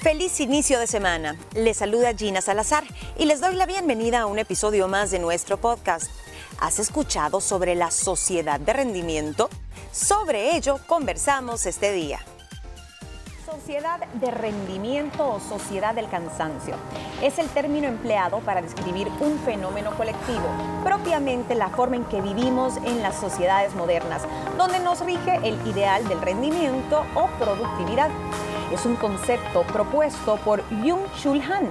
Feliz inicio de semana. Les saluda Gina Salazar y les doy la bienvenida a un episodio más de nuestro podcast. ¿Has escuchado sobre la sociedad de rendimiento? Sobre ello conversamos este día. Sociedad de rendimiento o sociedad del cansancio es el término empleado para describir un fenómeno colectivo, propiamente la forma en que vivimos en las sociedades modernas, donde nos rige el ideal del rendimiento o productividad es un concepto propuesto por Jung Chul Han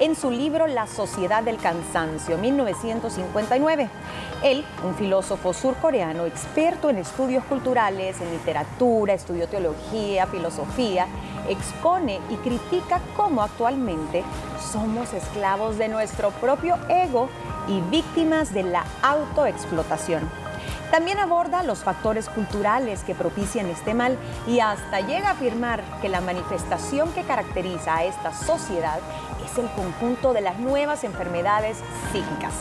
en su libro La Sociedad del Cansancio, 1959. Él, un filósofo surcoreano experto en estudios culturales, en literatura, estudió teología, filosofía, expone y critica cómo actualmente somos esclavos de nuestro propio ego y víctimas de la autoexplotación. También aborda los factores culturales que propician este mal y hasta llega a afirmar que la manifestación que caracteriza a esta sociedad es el conjunto de las nuevas enfermedades psíquicas.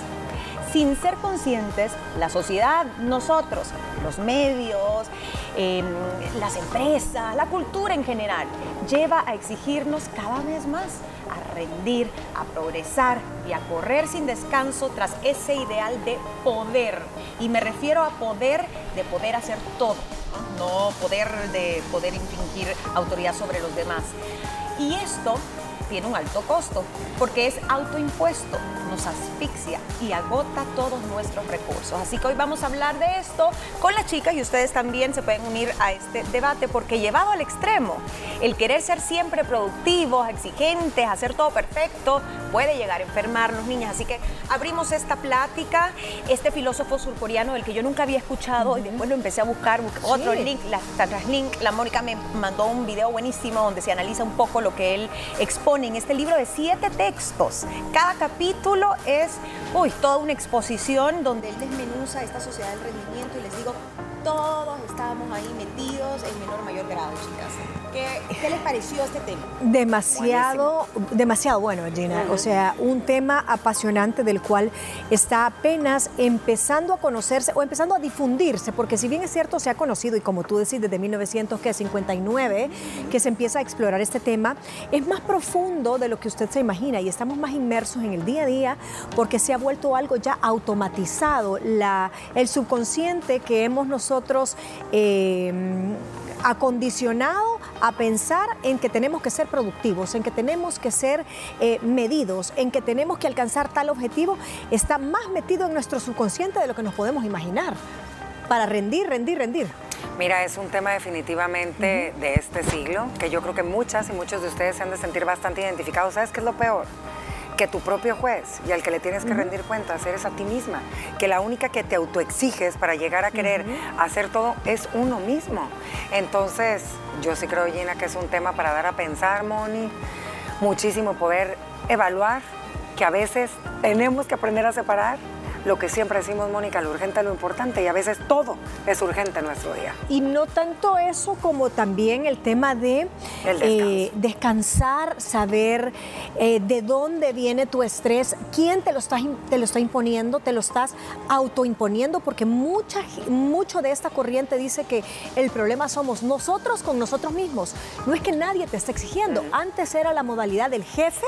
Sin ser conscientes, la sociedad, nosotros, los medios, em, las empresas, la cultura en general, lleva a exigirnos cada vez más rendir, a progresar y a correr sin descanso tras ese ideal de poder. Y me refiero a poder de poder hacer todo, no, poder de poder infringir autoridad sobre los demás. Y esto tiene un alto costo porque es autoimpuesto, nos asfixia y agota todos nuestros recursos. Así que hoy vamos a hablar de esto con las chicas y ustedes también se pueden unir a este debate porque llevado al extremo, el querer ser siempre productivos, exigentes, hacer todo perfecto, puede llegar a enfermarnos, niñas. Así que abrimos esta plática. Este filósofo surcoreano del que yo nunca había escuchado y después lo empecé a buscar, otro link, la, tras link, la Mónica me mandó un video buenísimo donde se analiza un poco lo que él expone en este libro de siete textos. Cada capítulo es, uy, toda una exposición donde él desmenuza esta sociedad del rendimiento y les digo, todos estábamos ahí metidos en menor o mayor grado, chicas. ¿Qué, les pareció este tema? Demasiado, demasiado bueno, Gina. O sea, un tema apasionante del cual está apenas empezando a conocerse o empezando a difundirse, porque si bien es cierto, se ha conocido, y como tú decís, desde 1959, que se empieza a explorar este tema, es más profundo de lo que usted se imagina y estamos más inmersos en el día a día porque se ha vuelto algo ya automatizado. La, el subconsciente que hemos nosotros... Eh, acondicionado a pensar en que tenemos que ser productivos, en que tenemos que ser eh, medidos, en que tenemos que alcanzar tal objetivo, está más metido en nuestro subconsciente de lo que nos podemos imaginar, para rendir, rendir, rendir. Mira, es un tema definitivamente de este siglo, que yo creo que muchas y muchos de ustedes se han de sentir bastante identificados. ¿Sabes qué es lo peor? Que tu propio juez y al que le tienes que rendir cuentas eres a ti misma, que la única que te autoexiges para llegar a querer hacer todo es uno mismo. Entonces, yo sí creo, Gina, que es un tema para dar a pensar, Moni, muchísimo poder evaluar, que a veces tenemos que aprender a separar lo que siempre decimos, Mónica, lo urgente, lo importante, y a veces todo es urgente en nuestro día. Y no tanto eso como también el tema de eh, descansar, saber eh, de dónde viene tu estrés, quién te lo, está, te lo está imponiendo, te lo estás autoimponiendo, porque mucha, mucho de esta corriente dice que el problema somos nosotros con nosotros mismos. No es que nadie te esté exigiendo. Antes era la modalidad del jefe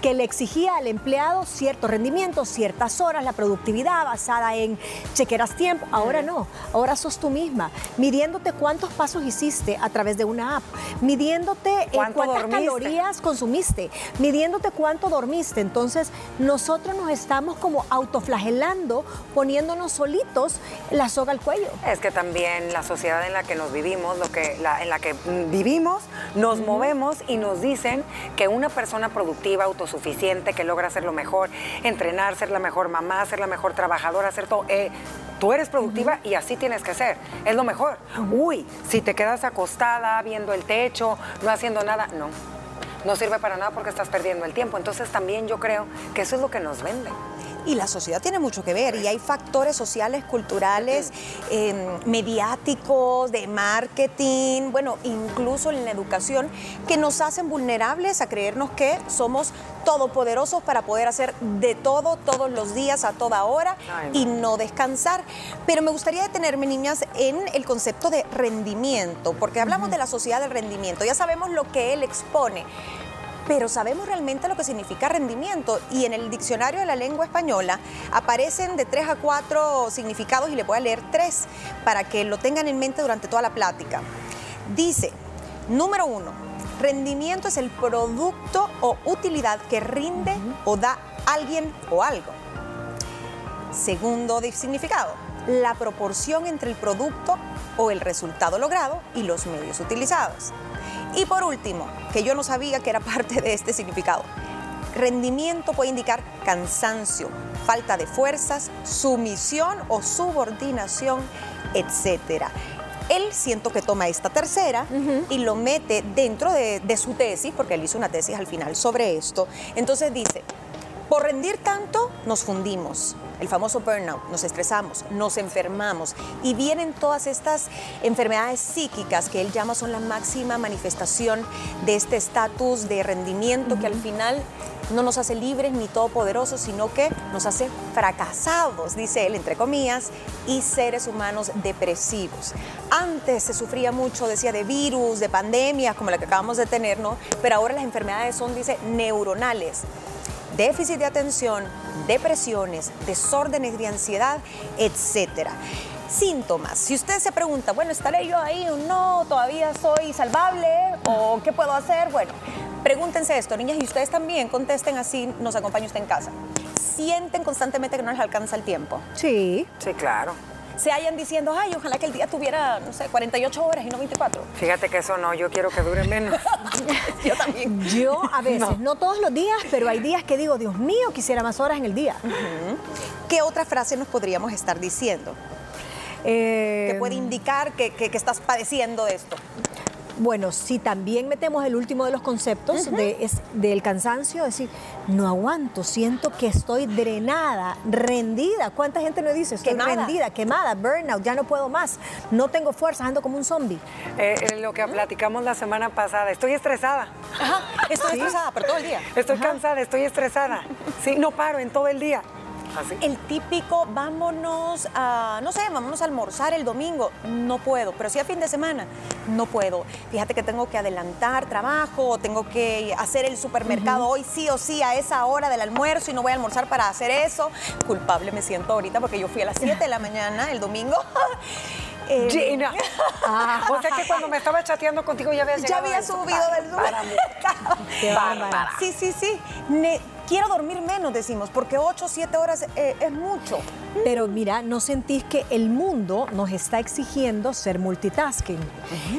que le exigía al empleado cierto rendimiento, ciertas horas, la productividad basada en chequeras tiempo. Ahora no, ahora sos tú misma, midiéndote cuántos pasos hiciste a través de una app, midiéndote eh, cuántas calorías consumiste, midiéndote cuánto dormiste. Entonces, nosotros nos estamos como autoflagelando, poniéndonos solitos la soga al cuello. Es que también la sociedad en la que nos vivimos, lo que, en la que vivimos, nos movemos y nos dicen que una persona productiva, autosuficiente, que logra hacer lo mejor, entrenar, ser la mejor mamá, ser la mejor trabajador, hacer todo. Eh, tú eres productiva y así tienes que ser. Es lo mejor. Uy, si te quedas acostada viendo el techo, no haciendo nada, no. No sirve para nada porque estás perdiendo el tiempo. Entonces también yo creo que eso es lo que nos vende y la sociedad tiene mucho que ver y hay factores sociales, culturales, em, mediáticos, de marketing, bueno, incluso en la educación, que nos hacen vulnerables a creernos que somos todopoderosos para poder hacer de todo todos los días a toda hora y no. descansar. Pero me gustaría detenerme, niñas, en el concepto de rendimiento, porque hablamos de la sociedad del rendimiento, ya sabemos lo que él expone, pero sabemos realmente lo que significa rendimiento y en el diccionario de la lengua española aparecen de tres a cuatro significados y le voy a leer tres para que lo tengan en mente durante toda la plática. Dice, número uno, rendimiento es el producto o utilidad que rinde o da alguien o algo. Segundo significado, la proporción entre el producto o el resultado logrado y los medios utilizados. Y por último, que yo no sabía que era parte de este significado, rendimiento puede indicar cansancio, falta de fuerzas, sumisión o subordinación, etc. Él siento que toma esta tercera y lo mete dentro de, de su tesis, porque él hizo una tesis al final sobre esto. Entonces dice, por rendir tanto nos fundimos, el famoso burnout, nos estresamos, nos enfermamos y vienen todas estas enfermedades psíquicas que él llama son la máxima manifestación de este estatus de rendimiento que al final no nos hace libres ni todopoderosos, sino que nos hace fracasados, dice él, entre comillas, y seres humanos depresivos. Antes se sufría mucho, decía, de virus, de pandemias como la que acabamos de tener, ¿no? Pero ahora las enfermedades son, dice, neuronales déficit de atención, depresiones, desórdenes de ansiedad, etc. Síntomas. Si usted se pregunta, bueno, ¿estaré yo ahí o no? ¿Todavía soy salvable? ¿O qué puedo hacer? Bueno, pregúntense esto, niñas, y ustedes también contesten así, nos acompaña usted en casa. ¿Sienten constantemente que no les alcanza el tiempo? Sí. Sí, claro se hayan diciendo, ay, ojalá que el día tuviera, no sé, 48 horas y no 24. Fíjate que eso no, yo quiero que dure menos. yo también. Yo a veces, no. todos los días, pero hay días que digo, Dios mío, quisiera más horas en el día. ¿Qué otra frase nos podríamos estar diciendo? Eh, que puede indicar que, que, estás padeciendo de esto. Bueno, si también metemos el último de los conceptos de, del cansancio, decir, no aguanto, siento que estoy drenada, rendida. ¿Cuánta gente me dice? Estoy rendida, quemada, burnout, ya no puedo más, no tengo fuerza, ando como un zombie. Eh, eh, lo que platicamos la semana pasada, estoy estresada. Ajá, estoy estresada, pero todo el día. Estoy cansada, estoy estresada. Sí, no paro en todo el día. El típico, vámonos a, no sé, vámonos a almorzar el domingo. No puedo, pero sí a fin de semana, no puedo. Fíjate que tengo que adelantar trabajo, tengo que hacer el supermercado hoy sí o sí a esa hora del almuerzo y no voy a almorzar para hacer eso. Culpable me siento ahorita porque yo fui a las 7 de la mañana el domingo. Eh, Gina. Ah, o sea que cuando me estaba chateando contigo ya habías Ya había subido del supermercado. Sí, sí, sí quiero dormir menos, decimos, porque 8 o 7 horas eh, es mucho. Pero mira, ¿no sentís que el mundo nos está exigiendo ser multitasking?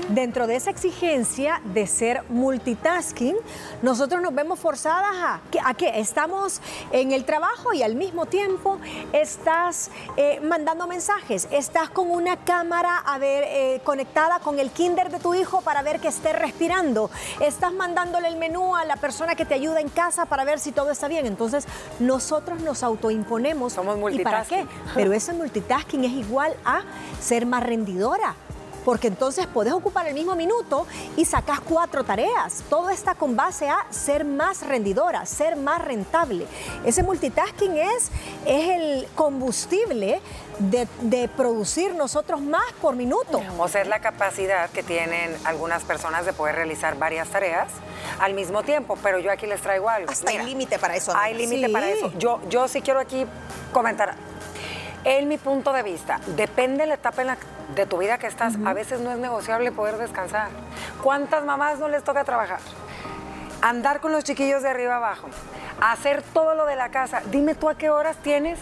Dentro de esa exigencia de ser multitasking, nosotros nos vemos forzadas a, a que estamos en el trabajo y al mismo tiempo estás eh, mandando mensajes, estás con una cámara a ver, eh, conectada con el kinder de tu hijo para ver que esté respirando, estás mandándole el menú a la persona que te ayuda en casa para ver si todo está bien. Entonces, nosotros nos autoimponemos. Somos multitasking. ¿Y para qué? Pero ese multitasking es igual a ser más rendidora porque entonces puedes ocupar el mismo minuto y sacas cuatro tareas. Todo está con base a ser más rendidora, ser más rentable. Ese multitasking es, es el combustible de, producir nosotros más por minuto. O sea, es la capacidad que tienen algunas personas de poder realizar varias tareas al mismo tiempo, pero yo aquí les traigo algo. Hasta hay límite para eso. Hay límite para eso. Yo, yo sí quiero aquí comentar en mi punto de vista, depende de la etapa de tu vida que estás, a veces no es negociable poder descansar. ¿Cuántas mamás no les toca trabajar? Andar con los chiquillos de arriba abajo, hacer todo lo de la casa. Dime tú a qué horas tienes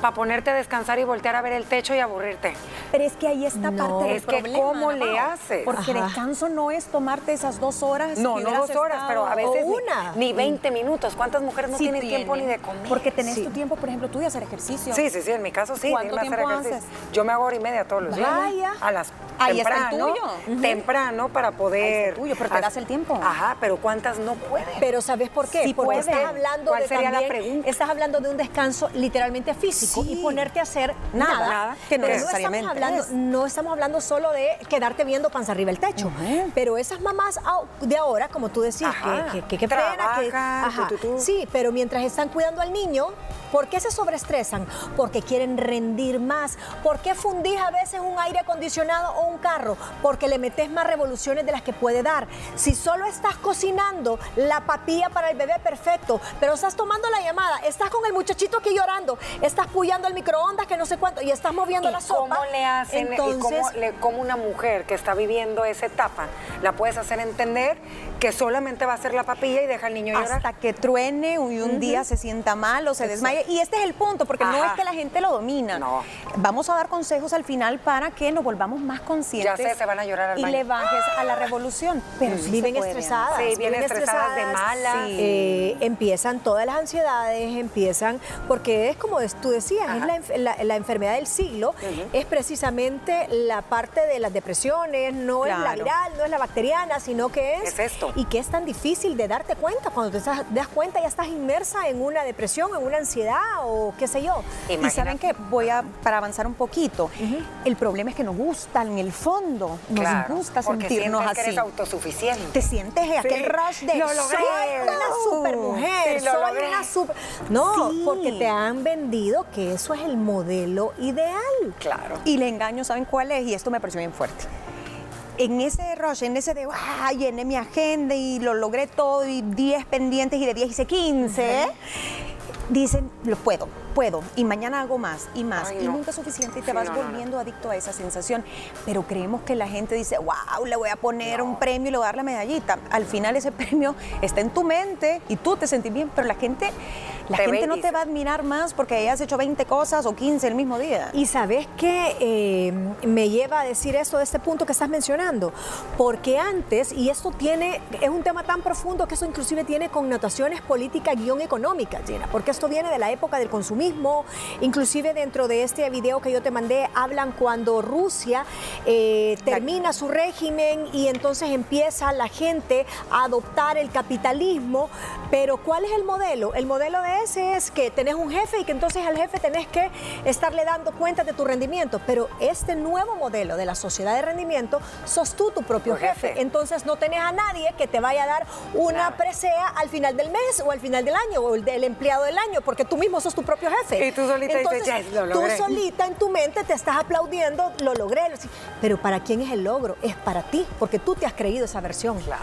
para ponerte a descansar y voltear a ver el techo y aburrirte. Pero es que ahí está parte del es que ¿cómo le haces? Porque descanso no es tomarte esas dos horas. No, no dos horas, pero a veces una. Ni, 20 minutos. ¿Cuántas mujeres no tienen tiempo ni de comer? Porque tenés tu tiempo, por ejemplo, tú de hacer ejercicio. Sí, sí, sí, en mi caso sí. ¿Cuánto tiempo haces? Yo me hago hora y media todos los días. Vaya. A las Ahí temprano, está el tuyo. Temprano para poder... Ahí tuyo, pero te das el tiempo. Ajá, pero ¿cuántas no pueden? Pero ¿sabes por qué? Sí Porque estás hablando ¿Cuál de sería también, la pregunta? Estás hablando de un descanso literalmente físico y ponerte a hacer nada. nada que no necesariamente. estamos hablando, no estamos hablando solo de quedarte viendo panza arriba el techo, pero esas mamás de ahora, como tú decís, que, qué pena, que, sí, pero mientras están cuidando al niño, ¿Por qué se sobreestresan? Porque quieren rendir más. ¿Por qué fundís a veces un aire acondicionado o un carro? Porque le metes más revoluciones de las que puede dar. Si solo estás cocinando la papilla para el bebé perfecto, pero estás tomando la llamada, estás con el muchachito aquí llorando, estás puyando el microondas que no sé cuánto y estás moviendo la sopa. ¿Cómo le hacen y cómo, una mujer que está viviendo esa etapa la puedes hacer entender que solamente va a ser la papilla y deja al niño llorar? Hasta que truene y un día se sienta mal o se desmaye y este es el punto, porque no es que la gente lo domina. No. Vamos a dar consejos al final para que nos volvamos más conscientes. Ya sé, se van a llorar al Y le bajes a la revolución. Pero viven estresadas. Sí, viven estresadas, de mala. Eh, empiezan todas las ansiedades, empiezan, porque es como tú decías, es la, enfermedad del siglo, es precisamente la parte de las depresiones, no es la viral, no es la bacteriana, sino que es... Es esto. Y que es tan difícil de darte cuenta. Cuando te das cuenta ya estás inmersa en una depresión, en una ansiedad o qué sé yo. Y saben que voy a, para avanzar un poquito, el problema es que nos gusta en el fondo, nos gusta sentirnos así. Que eres autosuficiente. Te sientes aquel rush de soy una supermujer, soy una super... No, porque te han vendido que eso es el modelo ideal. Claro. Y el engaño, ¿saben cuál es? Y esto me pareció bien fuerte en ese rush, en ese de, ¡ah! llené mi agenda y lo logré todo, y 10 pendientes y de 10 hice 15 dicen, lo puedo, puedo, y mañana hago más y más, y nunca es suficiente y te vas volviendo adicto a esa sensación. Pero creemos que la gente dice, wow, le voy a poner un premio y le voy a dar la medallita. Al final ese premio está en tu mente y tú te sentís bien, pero la gente la gente no te va a admirar más porque hayas hecho 20 cosas o 15 el mismo día. Y sabes qué eh, me lleva a decir eso de este punto que estás mencionando, porque antes, y esto tiene, es un tema tan profundo que eso inclusive tiene connotaciones políticas guion económicas, Gina, porque esto viene de la época del consumismo, inclusive dentro de este video que yo te mandé, hablan cuando Rusia eh, termina su régimen y entonces empieza la gente a adoptar el capitalismo, pero ¿cuál es el modelo? El modelo de es que tenés un jefe y que entonces al jefe tenés que estarle dando cuenta de tu rendimiento. Pero este nuevo modelo de la sociedad de rendimiento, sos tú tu propio jefe. Entonces no tenés a nadie que te vaya a dar una presea al final del mes o al final del año o el del empleado del año, porque tú mismo sos tu propio jefe. Y tú solita dices, lo logré. Tú solita en tu mente te estás aplaudiendo, lo logré. Pero ¿para quién es el logro? Es para ti, porque tú te has creído esa versión. Claro.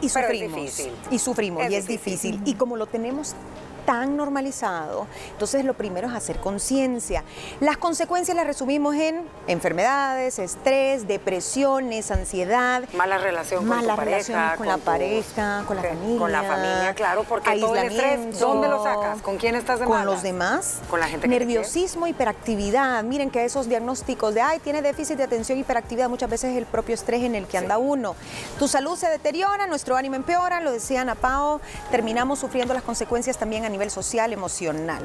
Y sufrimos. Y sufrimos, y es difícil. Y como lo tenemos tan normalizado. Entonces lo primero es hacer conciencia. Las consecuencias las resumimos en enfermedades, estrés, depresiones, ansiedad. Mala relación con tu pareja, con, la pareja, con la familia. Con la familia, claro, porque todo el estrés, ¿dónde lo sacas? ¿Con quién estás de Con los demás. Con la gente que Nerviosismo, hiperactividad. Miren que esos diagnósticos de, ay, tiene déficit de atención, hiperactividad, muchas veces es el propio estrés en el que anda uno. Tu salud se deteriora, nuestro ánimo empeora, lo decía Ana Pao, terminamos sufriendo las consecuencias también a nivel social, emocional.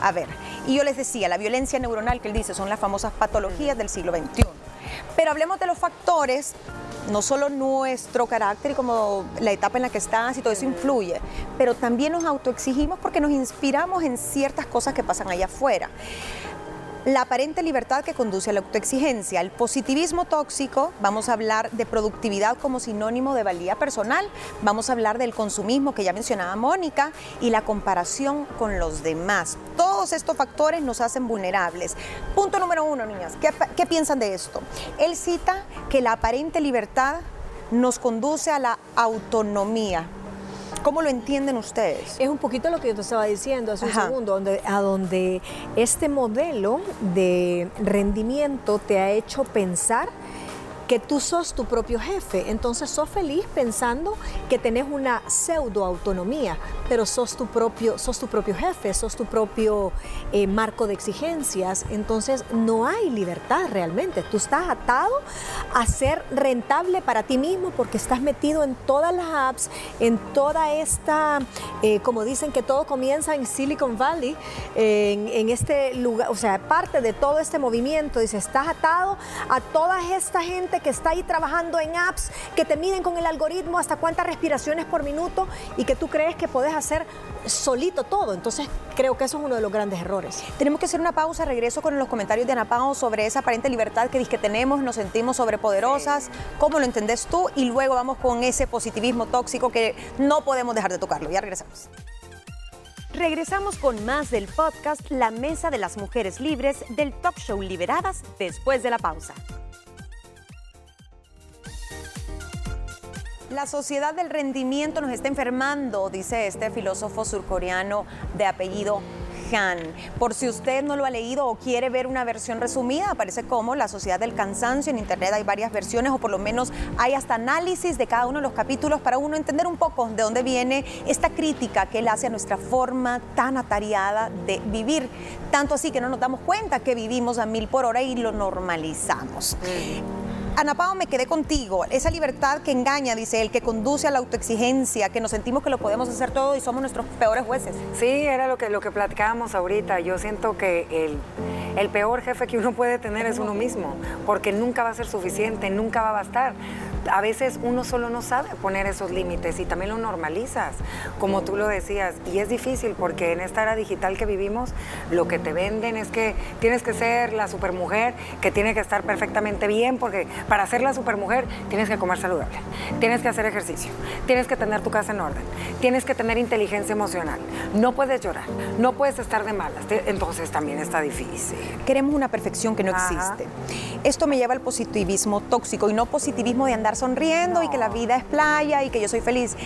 A ver, y yo les decía, la violencia neuronal que él dice son las famosas patologías del siglo XXI. Pero hablemos de los factores, no solo nuestro carácter y como la etapa en la que estás y todo eso influye, pero también nos autoexigimos porque nos inspiramos en ciertas cosas que pasan allá afuera la aparente libertad que conduce a la autoexigencia, el positivismo tóxico, vamos a hablar de productividad como sinónimo de valía personal, vamos a hablar del consumismo que ya mencionaba Mónica y la comparación con los demás. Todos estos factores nos hacen vulnerables. Punto número uno, niñas, ¿qué, qué piensan de esto? Él cita que la aparente libertad nos conduce a la autonomía. ¿Cómo lo entienden ustedes? Es un poquito lo que yo te estaba diciendo hace un segundo, donde, a donde este modelo de rendimiento te ha hecho pensar que tú sos tu propio jefe. Entonces sos feliz pensando que tenés una pseudo autonomía, pero sos tu propio, sos tu propio jefe, sos tu propio eh, marco de exigencias. Entonces no hay libertad realmente. Tú estás atado a ser rentable para ti mismo porque estás metido en todas las apps, en toda esta, eh, como dicen que todo comienza en Silicon Valley, en, en este lugar, o sea, parte de todo este movimiento. Dice, estás atado a toda esta gente que está ahí trabajando en apps que te miden con el algoritmo hasta cuántas respiraciones por minuto y que tú crees que puedes hacer solito todo. Entonces creo que eso es uno de los grandes errores. Tenemos que hacer una pausa, regreso con los comentarios de Ana Pao sobre esa aparente libertad que, que tenemos, nos sentimos sobrepoderosas, cómo lo entendés tú y luego vamos con ese positivismo tóxico que no podemos dejar de tocarlo. Ya regresamos. Regresamos con más del podcast La Mesa de las Mujeres Libres del talk show Liberadas después de la pausa. La sociedad del rendimiento nos está enfermando, dice este filósofo surcoreano de apellido Han. Por si usted no lo ha leído o quiere ver una versión resumida, aparece como La Sociedad del Cansancio. En internet hay varias versiones o por lo menos hay hasta análisis de cada uno de los capítulos para uno entender un poco de dónde viene esta crítica que él hace a nuestra forma tan atareada de vivir. Tanto así que no nos damos cuenta que vivimos a mil por hora y lo normalizamos. Ana Pao, me quedé contigo. Esa libertad que engaña, dice él, que conduce a la autoexigencia, que nos sentimos que lo podemos hacer todo y somos nuestros peores jueces. Sí, era lo que, lo que platicábamos ahorita. Yo siento que el, el peor jefe que uno puede tener es uno mismo, porque nunca va a ser suficiente, nunca va a bastar a veces uno solo no sabe poner esos límites y también lo normalizas, como tú lo decías. Y es difícil porque en esta era digital que vivimos, lo que te venden es que tienes que ser la supermujer, que tiene que estar perfectamente bien, porque para ser la supermujer tienes que comer saludable, tienes que hacer ejercicio, tienes que tener tu casa en orden, tienes que tener inteligencia emocional, no puedes llorar, no puedes estar de malas. Entonces también está difícil. Queremos una perfección que no existe. Esto me lleva al positivismo tóxico y no positivismo de andar sonriendo y que la vida es playa y que yo soy feliz.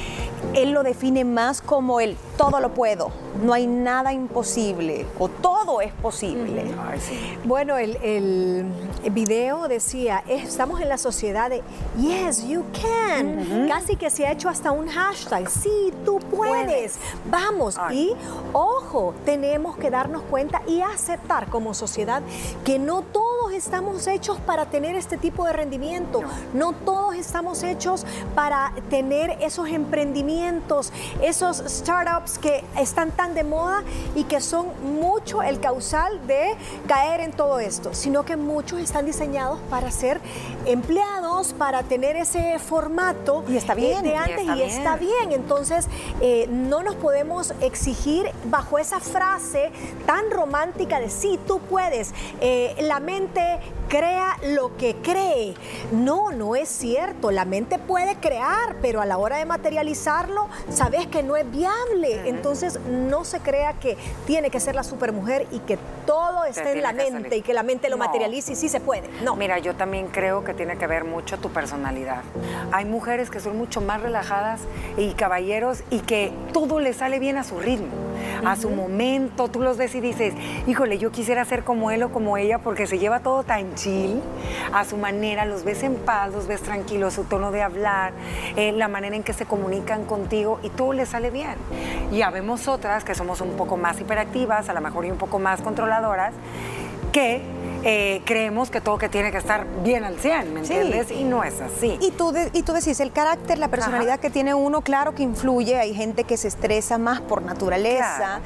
Él lo define más como el todo lo puedo, no hay nada imposible o todo es posible. Bueno, el, el, video decía, estamos en la sociedad de yes, you can. Casi que se ha hecho hasta un hashtag, sí, tú puedes, vamos. Y ojo, tenemos que darnos cuenta y aceptar como sociedad que no todos estamos hechos para tener este tipo de rendimiento, no todos estamos hechos para tener esos emprendimientos, esos startups que están tan de moda y que son mucho el causal de caer en todo esto, sino que muchos están diseñados para ser empleados, para tener ese formato y está bien, de antes y está, bien. Entonces, eh, no nos podemos exigir bajo esa frase tan romántica de sí, tú puedes. Eh, la mente crea lo que cree. No, no es cierto. La mente puede crear, pero a la hora de materializarlo, sabes que no es viable. Entonces, no se crea que tiene que ser la supermujer y que todo esté en la mente y que la mente lo materialice y sí se puede. No. Mira, yo también creo que tiene que ver mucho tu personalidad. Hay mujeres que son mucho más relajadas y caballeros y que todo les sale bien a su ritmo, a su momento. Tú los ves y dices, híjole, yo quisiera ser como él o como ella porque se lleva todo tan chill, a su manera, los ves en paz, los ves tranquilos, su tono de hablar, eh, la manera en que se comunican contigo y todo les sale bien. Y habemos otras que somos un poco más hiperactivas, a lo mejor y un poco más controladoras, que eh, creemos que todo que tiene que estar bien al 100, ¿me entiendes? Y no es así. Y tú, y tú decís, el carácter, la personalidad que tiene uno, claro que influye, hay gente que se estresa más por naturaleza,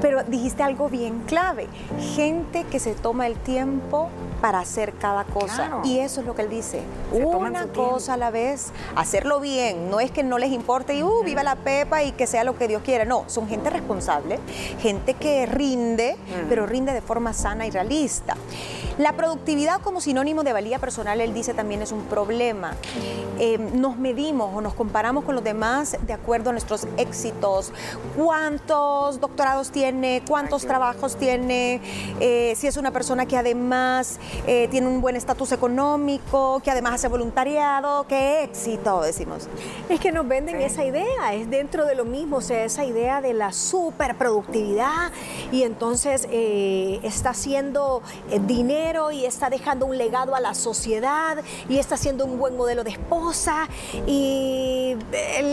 pero dijiste algo bien clave, gente que se toma el tiempo para hacer cada cosa. Y eso es lo que él dice, una cosa a la vez, hacerlo bien, no es que no les importe y uh, viva la pepa y que sea lo que Dios quiera, no, son gente responsable, gente que rinde, pero rinde de forma sana y realista. La productividad como sinónimo de valía personal, él dice, también es un problema. Eh, nos medimos o nos comparamos con los demás de acuerdo a nuestros éxitos. ¿Cuántos doctorados tiene? ¿Cuántos trabajos tiene? Eh, si es una persona que además eh, tiene un buen estatus económico, que además hace voluntariado, qué éxito, decimos. Es que nos venden esa idea, es dentro de lo mismo, o sea, esa idea de la superproductividad y entonces está haciendo dinero y está dejando un legado a la sociedad y está siendo un buen modelo de esposa y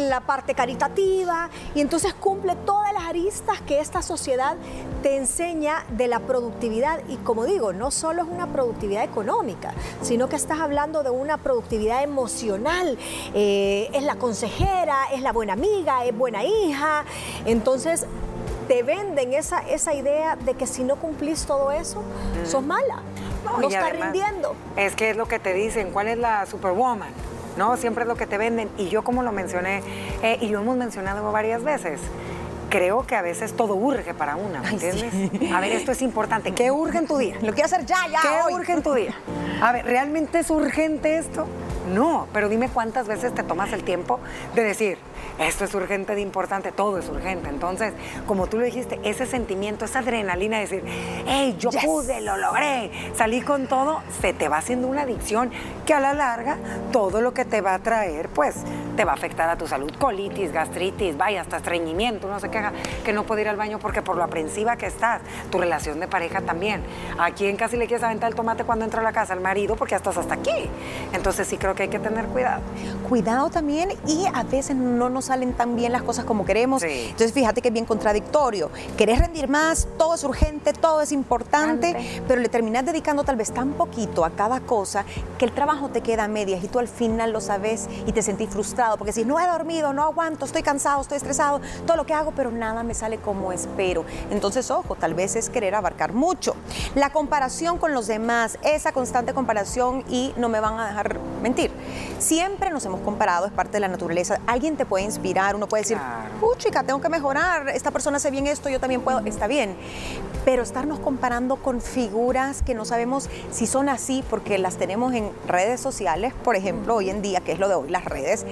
la parte caritativa. Y entonces cumple todas las aristas que esta sociedad te enseña de la productividad. Y como digo, no solo es una productividad económica, sino que estás hablando de una productividad emocional, eh, es la consejera, es la buena amiga, es buena hija, entonces te venden esa, esa idea de que si no cumplís todo eso, sos mala. no, está rindiendo. Es que es lo que te dicen, ¿cuál es la superwoman? ¿no? Siempre es lo que te venden. Y yo como lo mencioné, eh, y lo hemos mencionado varias veces, creo que a veces todo urge para una, ¿me entiendes? A ver, esto es importante. ¿Qué urge en tu día? Lo quiero hacer ya, ya. ¿Qué urge en tu día? A ver, ¿realmente es urgente esto? No, pero dime cuántas veces te tomas el tiempo de decir, esto es urgente de importante, todo es urgente. Entonces, como tú lo dijiste, ese sentimiento, esa adrenalina de decir, hey, yo pude, lo logré, salí con todo, se te va haciendo una adicción que a la larga todo lo que te va a traer, pues te va a afectar a tu salud, colitis, gastritis, vaya, hasta estreñimiento, no se queja que no puede ir al baño porque por lo aprensiva que estás, tu relación de pareja también. ¿A quién casi le quieres aventar el tomate cuando entra a la casa? Al marido, porque ya estás hasta aquí. Entonces sí creo que hay que tener cuidado. Cuidado también y a veces no nos salen tan bien las cosas como queremos. Entonces fíjate que es bien contradictorio. Querés rendir más, todo es urgente, todo es importante, pero le terminas dedicando tal vez tan poquito a cada cosa que el trabajo te queda a medias y tú al final lo sabes y te sentís frustrado porque si no he dormido, no aguanto, estoy cansado, estoy estresado, todo lo que hago, pero nada me sale como espero. Entonces, ojo, tal vez es querer abarcar mucho. La comparación con los demás, esa constante comparación y no me van a dejar mentir. Siempre nos hemos comparado, es parte de la naturaleza. Alguien te puede inspirar, uno puede decir, chica, tengo que mejorar, esta persona hace bien esto, yo también puedo, está bien. Pero estarnos comparando con figuras que no sabemos si son así porque las tenemos en redes sociales, por ejemplo, hoy en día, que es lo de hoy, las redes,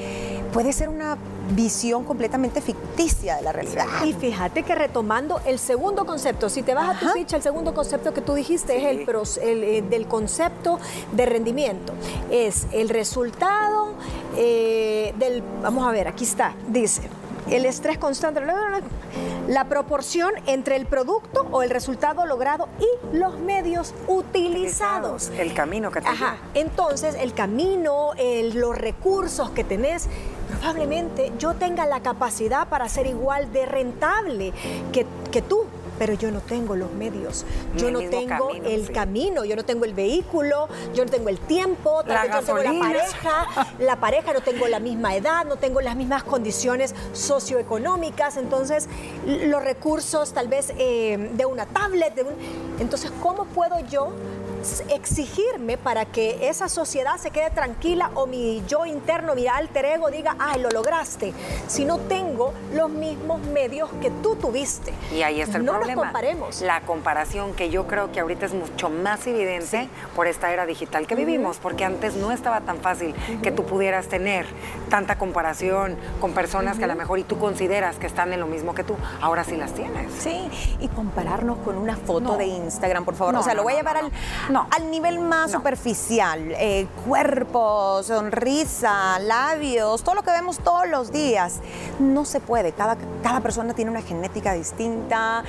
puede ser una visión completamente ficticia de la realidad. Y fíjate que retomando el segundo concepto, si te vas a tu ficha, el segundo concepto que tú dijiste es el, eh, del concepto de rendimiento. Es el resultado eh, del, vamos a ver, aquí está, dice, el estrés constante, la proporción entre el producto o el resultado logrado y los medios utilizados. El camino que te Ajá. Entonces, el camino, los recursos que tenés, probablemente yo tenga la capacidad para ser igual de rentable que, que tú pero yo no tengo los medios, yo no tengo el camino, yo no tengo el vehículo, yo no tengo el tiempo, tal vez yo tengo la pareja, la pareja no tengo la misma edad, no tengo las mismas condiciones socioeconómicas, entonces los recursos tal vez eh, de una tablet, de un... entonces ¿cómo puedo yo exigirme para que esa sociedad se quede tranquila o mi yo interno, mi alter ego diga, ay, lo lograste, si no tengo los mismos medios que tú tuviste. Y ahí está el no problema. Nos comparemos. La comparación que yo creo que ahorita es mucho más evidente por esta era digital que vivimos, porque antes no estaba tan fácil que tú pudieras tener tanta comparación con personas que a lo mejor y tú consideras que están en lo mismo que tú, ahora sí las tienes. Sí, y compararnos con una foto de Instagram, por favor. o sea, lo voy a llevar al al nivel más superficial, eh, cuerpo, sonrisa, labios, todo lo que vemos todos los días. No se puede, cada, cada persona tiene una genética distinta,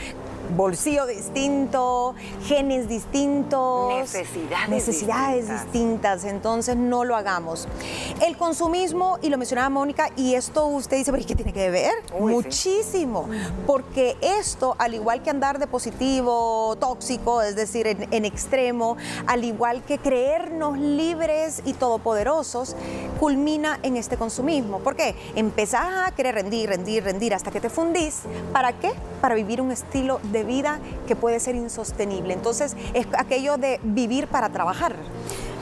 bolsillo distinto, genes distintos, necesidades, necesidades distintas. Entonces no lo hagamos. El consumismo, y lo mencionaba Mónica, y esto usted dice, ¿pero qué tiene que ver? Muchísimo, porque esto, al igual que andar de positivo, tóxico, es decir, en, en extremo, al igual que creernos libres y todopoderosos, culmina en este consumismo. ¿Por qué? Empezás a querer rendir, rendir, rendir hasta que te fundís. ¿Para qué? Para vivir un estilo de vida que puede ser insostenible. Entonces, es aquello de vivir para trabajar.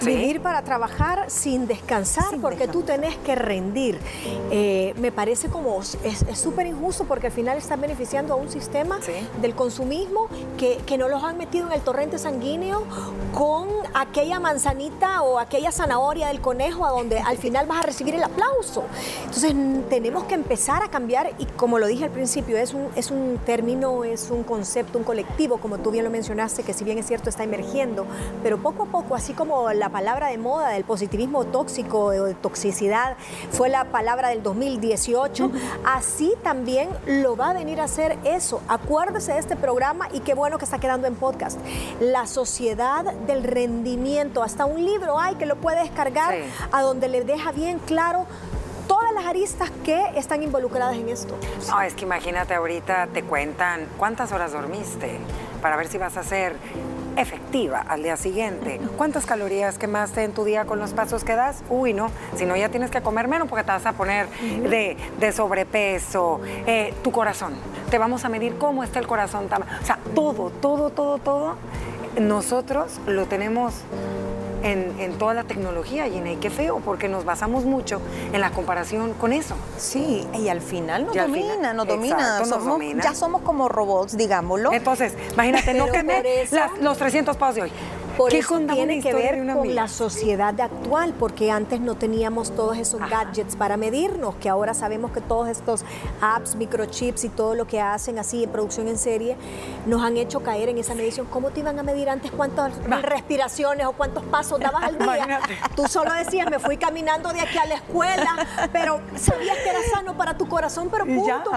Vivir para trabajar sin descansar porque tú tenés que rendir. Eh, me parece como es súper injusto porque al final están beneficiando a un sistema del consumismo que, que no los han metido en el torrente sanguíneo con aquella manzanita o aquella zanahoria del conejo a donde al final vas a recibir el aplauso. Entonces tenemos que empezar a cambiar y como lo dije al principio, es un, es un término, es un concepto, un colectivo, como tú bien lo mencionaste, que si bien es cierto está emergiendo, pero poco a poco, así como la palabra de moda del positivismo tóxico o de toxicidad fue la palabra del 2018, así también lo va a venir a hacer eso. Acuérdese de este programa y qué bueno que está quedando en podcast. La sociedad del rendimiento, hasta un libro hay que lo puede descargar a donde le deja bien claro todas las aristas que están involucradas en esto. No, es que imagínate ahorita te cuentan cuántas horas dormiste para ver si vas a ser efectiva al día siguiente. ¿Cuántas calorías quemaste en tu día con los pasos que das? Uy, no, si no ya tienes que comer menos porque te vas a poner de, sobrepeso, eh, tu corazón. Te vamos a medir cómo está el corazón. O sea, todo, todo, todo, todo nosotros lo tenemos en, toda la tecnología, y qué feo, porque nos basamos mucho en la comparación con eso. Sí, y al final nos domina, nos, domina. Ya somos como robots, digámoslo. Entonces, imagínate, no quemé los 300 pasos de hoy. Por eso tiene que ver con la sociedad actual, porque antes no teníamos todos esos gadgets para medirnos, que ahora sabemos que todos estos apps, microchips y todo lo que hacen así en producción en serie, nos han hecho caer en esa medición. ¿Cómo te iban a medir antes cuántas respiraciones o cuántos pasos dabas al día? Tú solo decías, me fui caminando de aquí a la escuela, pero sabías que era sano para tu corazón, pero punto.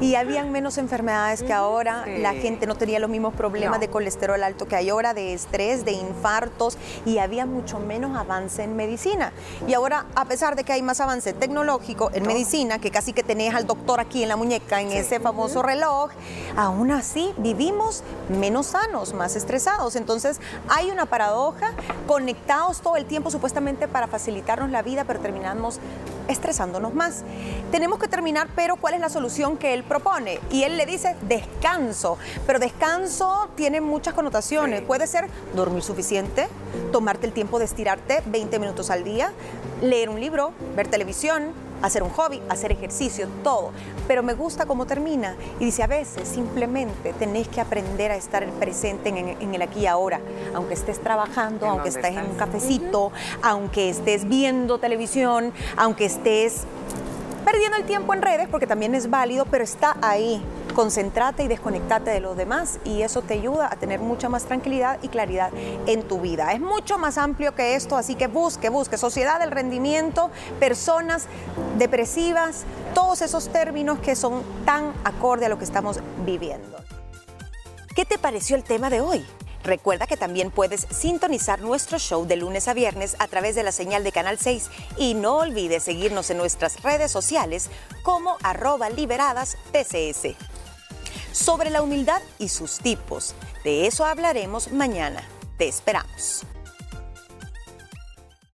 Y habían menos enfermedades que ahora, la gente no tenía los mismos problemas de colesterol alto que hay ahora, de estrés, de infartos y había mucho menos avance en medicina. Y ahora, a pesar de que hay más avance tecnológico en medicina, que casi que tenés al doctor aquí en la muñeca, en ese famoso reloj, aún así vivimos menos sanos, más estresados. Entonces, hay una paradoja, conectados todo el tiempo supuestamente para facilitarnos la vida, pero terminamos estresándonos más. Tenemos que terminar, pero ¿cuál es la solución que él propone? Y él le dice descanso, pero descanso tiene muchas connotaciones. Puede ser dormir suficiente, tomarte el tiempo de estirarte 20 minutos al día, leer un libro, ver televisión, hacer un hobby, hacer ejercicio, todo. Pero me gusta cómo termina. Y dice, a veces simplemente tenés que aprender a estar presente en, el aquí y ahora. Aunque estés trabajando, aunque estés en un cafecito, aunque estés viendo televisión, aunque estés perdiendo el tiempo en redes, porque también es válido, pero está ahí concentrate y desconectate de los demás y eso te ayuda a tener mucha más tranquilidad y claridad en tu vida. Es mucho más amplio que esto, así que busque, busque sociedad del rendimiento, personas depresivas, todos esos términos que son tan acorde a lo que estamos viviendo. ¿Qué te pareció el tema de hoy? Recuerda que también puedes sintonizar nuestro show de lunes a viernes a través de la señal de Canal 6 y no olvides seguirnos en nuestras redes sociales como arroba liberadas TCS sobre la humildad y sus tipos. De eso hablaremos mañana. Te esperamos.